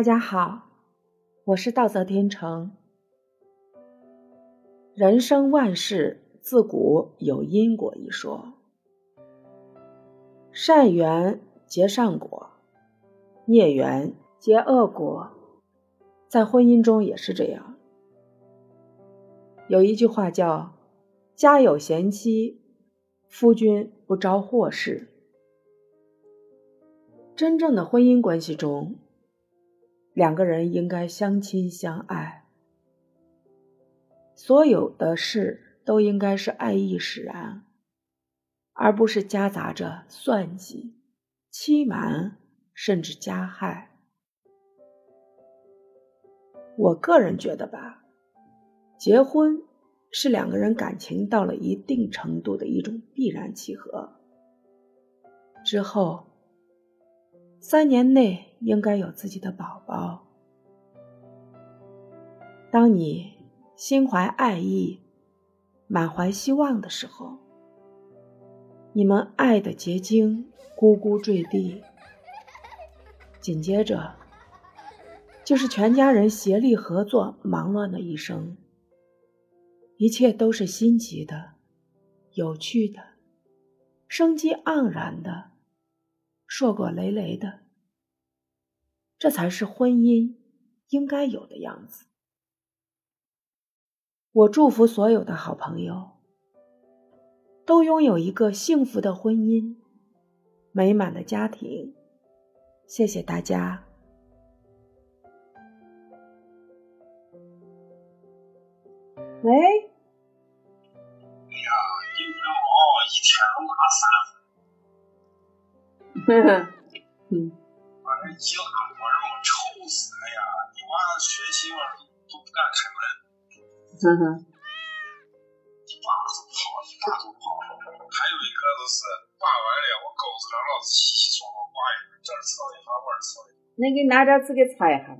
大家好，我是道泽天成。人生万事自古有因果一说，善缘结善果，孽缘结恶果，在婚姻中也是这样。有一句话叫“家有贤妻，夫君不招祸事”。真正的婚姻关系中，两个人应该相亲相爱，所有的事都应该是爱意使然，而不是夹杂着算计、欺瞒，甚至加害。我个人觉得吧，结婚是两个人感情到了一定程度的一种必然契合，之后。三年内应该有自己的宝宝。当你心怀爱意、满怀希望的时候，你们爱的结晶咕咕坠地。紧接着，就是全家人协力合作、忙乱的一生，一切都是新奇的、有趣的、生机盎然的。硕果累累的，这才是婚姻应该有的样子。我祝福所有的好朋友都拥有一个幸福的婚姻、美满的家庭。谢谢大家。喂。嗯，晚上一拉锅让我臭死了呀！你娃学习嘛都不敢开门。嗯哼。你爸都跑，你爸都跑。还有一个就是挂完了，我钩子上老是稀稀嗦嗦挂一个，这儿蹭一下，那儿蹭一下。那给拿点纸给擦一下。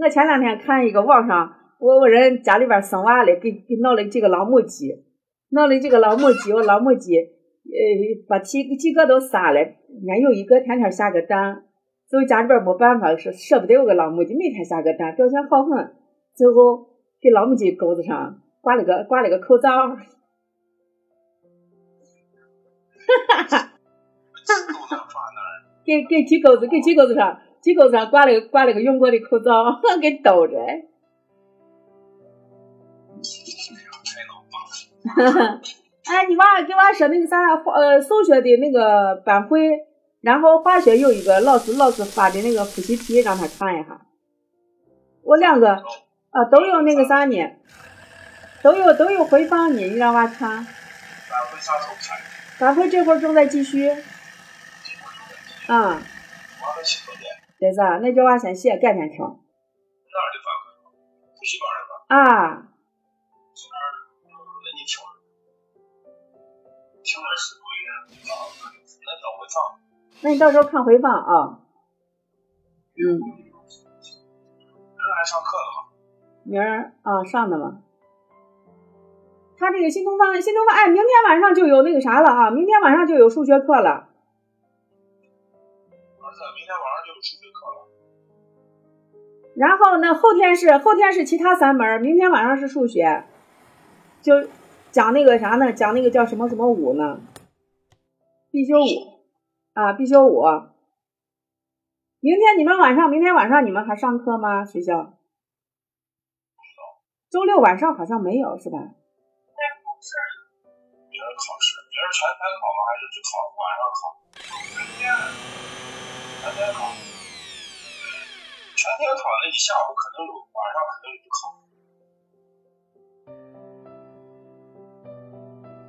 我前两天看一个网上，我我人家里边生娃了，给给弄了几个老母鸡，弄了几个老母鸡，我老母鸡。呃，把几几个都杀了，俺有一个天天下个蛋，最后家里边没办法，舍舍不得有个老母鸡，每天下个蛋，表现好很。最后给老母 鸡钩子上挂了个挂了个口罩，哈哈哈，给给鸡钩子给鸡钩子上鸡钩子上挂了个挂了个用过的口罩，给兜着。哈哈。哎，你娃给娃说那个啥，呃，数学的那个班会，然后化学有一个老师老师发的那个复习题，让他看一下。我两个啊都有那个啥呢，都有都有回放呢，你让娃看。班会啥时候开？班会这会儿正在继续。啊。对子，那叫娃先写，改天听。哪儿的班会？补习班的吧？啊。那你到时候看回放啊。嗯。明儿还上课呢吗？明儿啊，上的了。他这个新东方，新东方，哎，明天晚上就有那个啥了啊！明天晚上就有数学课了。儿子，明天晚上就有数学课了。然后呢，后天是后天是其他三门，明天晚上是数学，就讲那个啥呢？讲那个叫什么什么舞呢？必修舞。啊，必修五。明天你们晚上，明天晚上你们还上课吗？学校？周六晚上好像没有，是吧？明儿考试，明儿考试，明儿全天考吗？还是只考晚上考？全天，全天考。全天考，那你下午肯定有，晚上肯定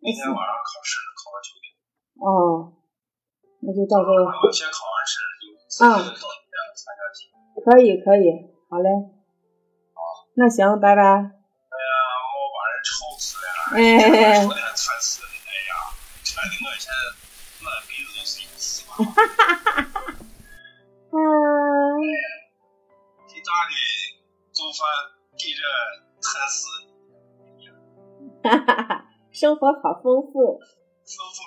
明天晚上考试，考到九点。哦，那就到时候。先考完试就。嗯。可以可以，好嘞。好那行，拜拜。哎呀，我把人愁死了。哎。昨天惨死的，哎呀，穿的我现在满鼻子都是油丝吧。哈哈哈哈哈。嗯。意大利做饭给这惨死。哈哈哈，生活好丰富。丰富。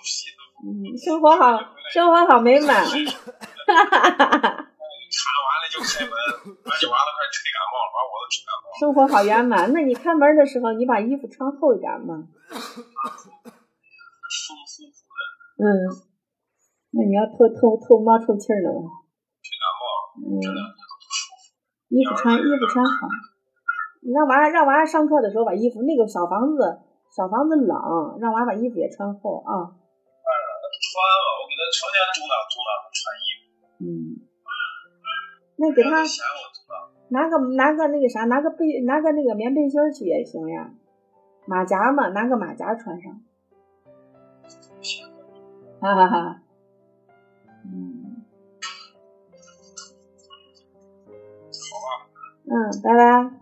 嗯，生活好，生活好美满。哈哈哈哈。看完了就开门，那就完了，快吹感冒了，把我都吹感冒了。生活好圆满。那你开门的时候，你把衣服穿厚一点嘛。舒服服的。嗯。那你要透透透毛透气儿了。吹感冒，这两天都不舒服。衣服穿衣服穿好。让娃让娃上课的时候把衣服，那个小房子小房子冷，让娃把衣服也穿厚啊。哎，穿了，我给他成天阻挡阻挡他穿衣服。嗯。那给他拿个拿个那个啥，拿个背拿个那个棉背心去也行呀，马甲嘛，拿个马甲穿上。哈哈哈。嗯。好吧。嗯，拜拜。